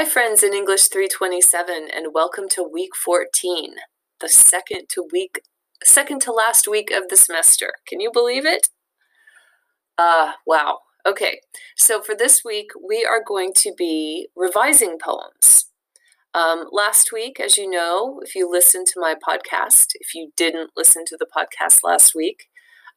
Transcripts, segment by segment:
Hi, friends in English 327, and welcome to week 14, the second to week, second to last week of the semester. Can you believe it? Uh, wow. Okay, so for this week, we are going to be revising poems. Um, last week, as you know, if you listened to my podcast, if you didn't listen to the podcast last week,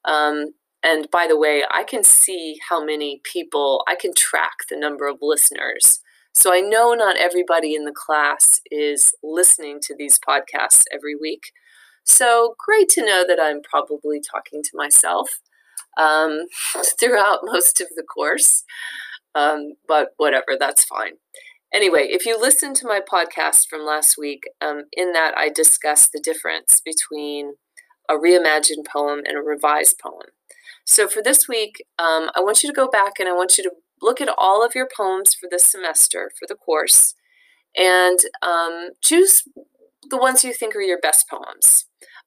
um, and by the way, I can see how many people, I can track the number of listeners so I know not everybody in the class is listening to these podcasts every week. So great to know that I'm probably talking to myself um, throughout most of the course. Um, but whatever, that's fine. Anyway, if you listen to my podcast from last week, um, in that I discussed the difference between a reimagined poem and a revised poem. So for this week, um, I want you to go back and I want you to look at all of your poems for this semester, for the course, and um, choose the ones you think are your best poems,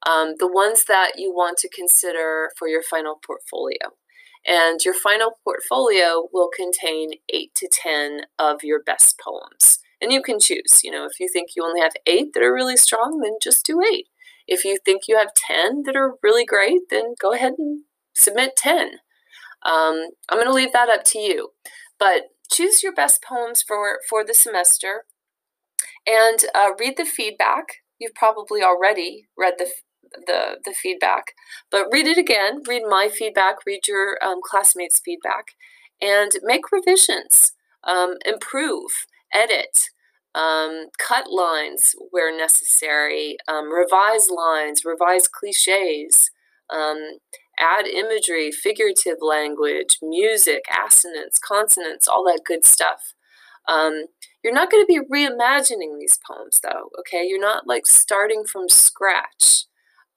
um, the ones that you want to consider for your final portfolio. And your final portfolio will contain eight to 10 of your best poems. And you can choose, you know, if you think you only have eight that are really strong, then just do eight. If you think you have 10 that are really great, then go ahead and submit 10. Um, I'm going to leave that up to you. But choose your best poems for, for the semester and uh, read the feedback. You've probably already read the, the, the feedback, but read it again. Read my feedback, read your um, classmates' feedback, and make revisions, um, improve, edit. Um, cut lines where necessary, um, revise lines, revise cliches, um, add imagery, figurative language, music, assonance, consonants, all that good stuff. Um, you're not going to be reimagining these poems, though, okay? You're not like starting from scratch.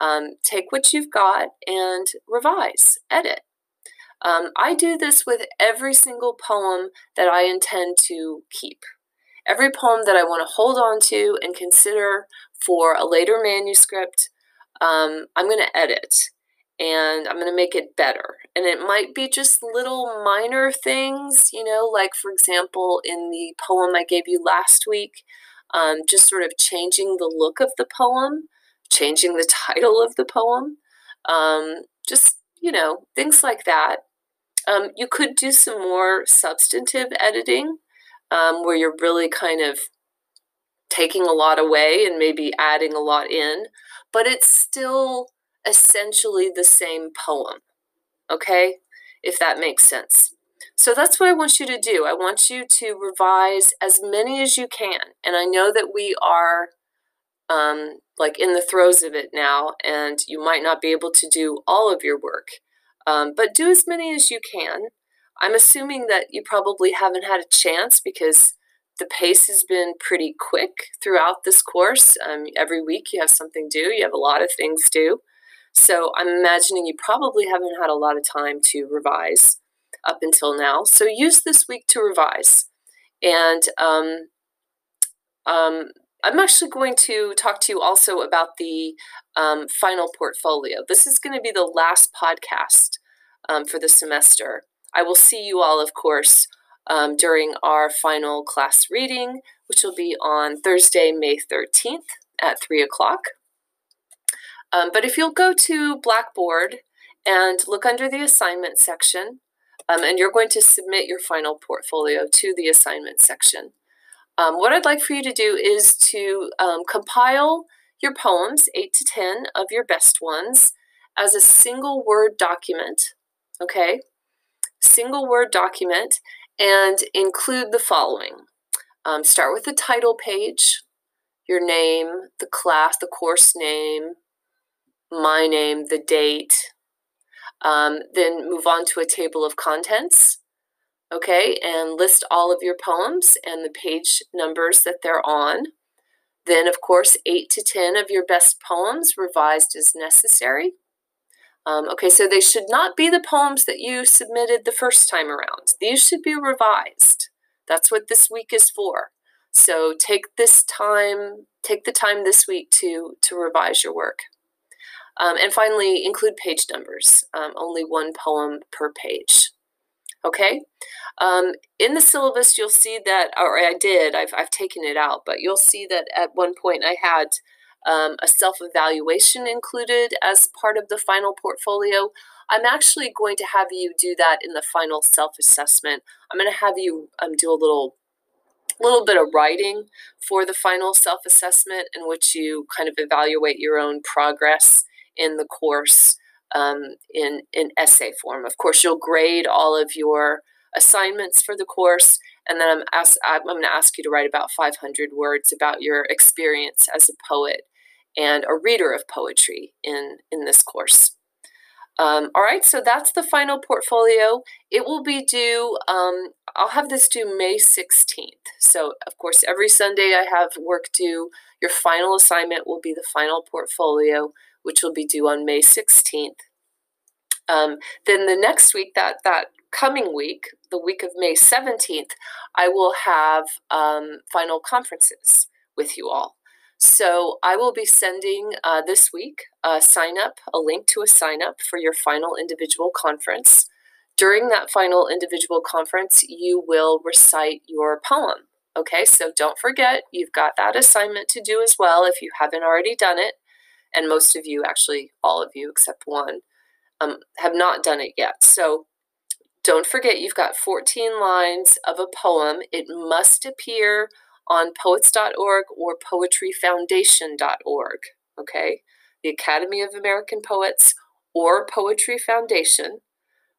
Um, take what you've got and revise, edit. Um, I do this with every single poem that I intend to keep. Every poem that I want to hold on to and consider for a later manuscript, um, I'm going to edit and I'm going to make it better. And it might be just little minor things, you know, like for example, in the poem I gave you last week, um, just sort of changing the look of the poem, changing the title of the poem, um, just, you know, things like that. Um, you could do some more substantive editing um, where you're really kind of taking a lot away and maybe adding a lot in, but it's still essentially the same poem. Okay? If that makes sense. So that's what I want you to do. I want you to revise as many as you can. And I know that we are um, like in the throes of it now, and you might not be able to do all of your work, um, but do as many as you can. I'm assuming that you probably haven't had a chance because the pace has been pretty quick throughout this course. Um, every week you have something due, you have a lot of things due. So I'm imagining you probably haven't had a lot of time to revise up until now. So use this week to revise. And um, um, I'm actually going to talk to you also about the um, final portfolio. This is going to be the last podcast um, for the semester. I will see you all, of course, um, during our final class reading, which will be on Thursday, May 13th at 3 o'clock. Um, but if you'll go to Blackboard and look under the assignment section, um, and you're going to submit your final portfolio to the assignment section. Um, what I'd like for you to do is to um, compile your poems, 8 to 10 of your best ones, as a single word document, okay? Single word document, and include the following. Um, start with the title page, your name, the class, the course name, my name, the date, um, then move on to a table of contents, okay, and list all of your poems and the page numbers that they're on. Then, of course, 8 to 10 of your best poems revised as necessary. Um, okay, so they should not be the poems that you submitted the first time around. These should be revised. That's what this week is for. So take this time, take the time this week to, to revise your work. Um, and finally, include page numbers, um, only one poem per page. Okay? Um, in the syllabus, you'll see that, or I did, I've, I've taken it out, but you'll see that at one point I had um, a self evaluation included as part of the final portfolio. I'm actually going to have you do that in the final self assessment. I'm going to have you um, do a little little bit of writing for the final self assessment in which you kind of evaluate your own progress in the course um, in, in essay form. Of course, you'll grade all of your assignments for the course, and then I'm, ask, I'm going to ask you to write about 500 words about your experience as a poet and a reader of poetry in, in this course. Um, all right, so that's the final portfolio. It will be due, um, I'll have this due May 16th. So, of course, every Sunday I have work due. Your final assignment will be the final portfolio, which will be due on May 16th. Um, then the next week, that, that coming week, the week of May 17th, I will have um, final conferences with you all. So I will be sending uh, this week a sign up, a link to a sign up for your final individual conference. During that final individual conference, you will recite your poem. Okay, so don't forget, you've got that assignment to do as well if you haven't already done it. And most of you, actually, all of you except one, um, have not done it yet. So don't forget, you've got 14 lines of a poem. It must appear on poets.org or poetryfoundation.org. Okay? The Academy of American Poets or Poetry Foundation,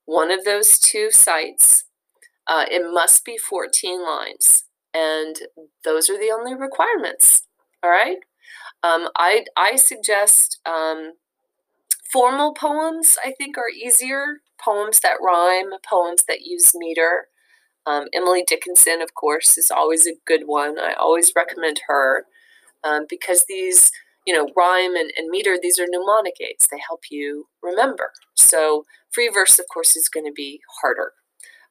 one of those two sites. Uh, it must be 14 lines, and those are the only requirements. All right? Um, I, I suggest um, formal poems, I think, are easier. Poems that rhyme, poems that use meter. Um, Emily Dickinson, of course, is always a good one. I always recommend her um, because these, you know, rhyme and, and meter, these are mnemonic aids. They help you remember. So free verse, of course, is going to be harder.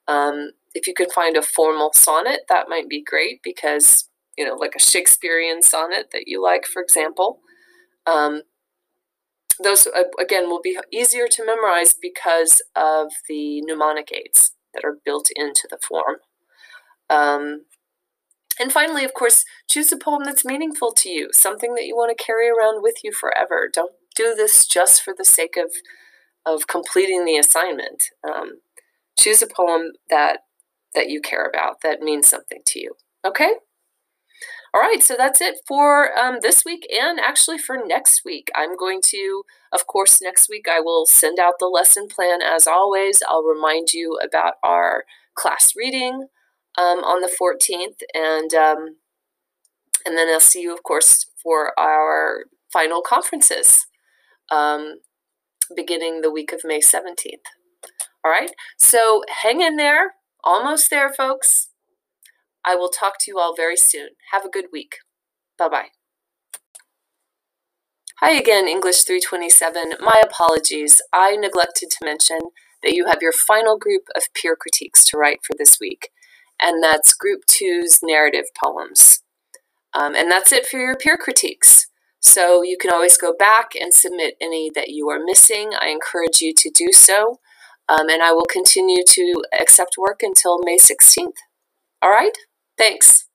Um, if you can find a formal sonnet, that might be great because, you know, like a Shakespearean sonnet that you like, for example. Um, those, uh, again, will be easier to memorize because of the mnemonic aids that are built into the form. Um, and finally, of course, choose a poem that's meaningful to you, something that you want to carry around with you forever. Don't do this just for the sake of, of completing the assignment. Um, choose a poem that that you care about, that means something to you. Okay? All right, so that's it for um, this week and actually for next week. I'm going to, of course, next week I will send out the lesson plan as always. I'll remind you about our class reading um, on the 14th, and um, and then I'll see you, of course, for our final conferences um, beginning the week of May 17th. All right, so hang in there. Almost there, folks. I will talk to you all very soon. Have a good week. Bye bye. Hi again, English 327. My apologies. I neglected to mention that you have your final group of peer critiques to write for this week, and that's Group 2's narrative poems. Um, and that's it for your peer critiques. So you can always go back and submit any that you are missing. I encourage you to do so. Um, and I will continue to accept work until May 16th. All right? Thanks.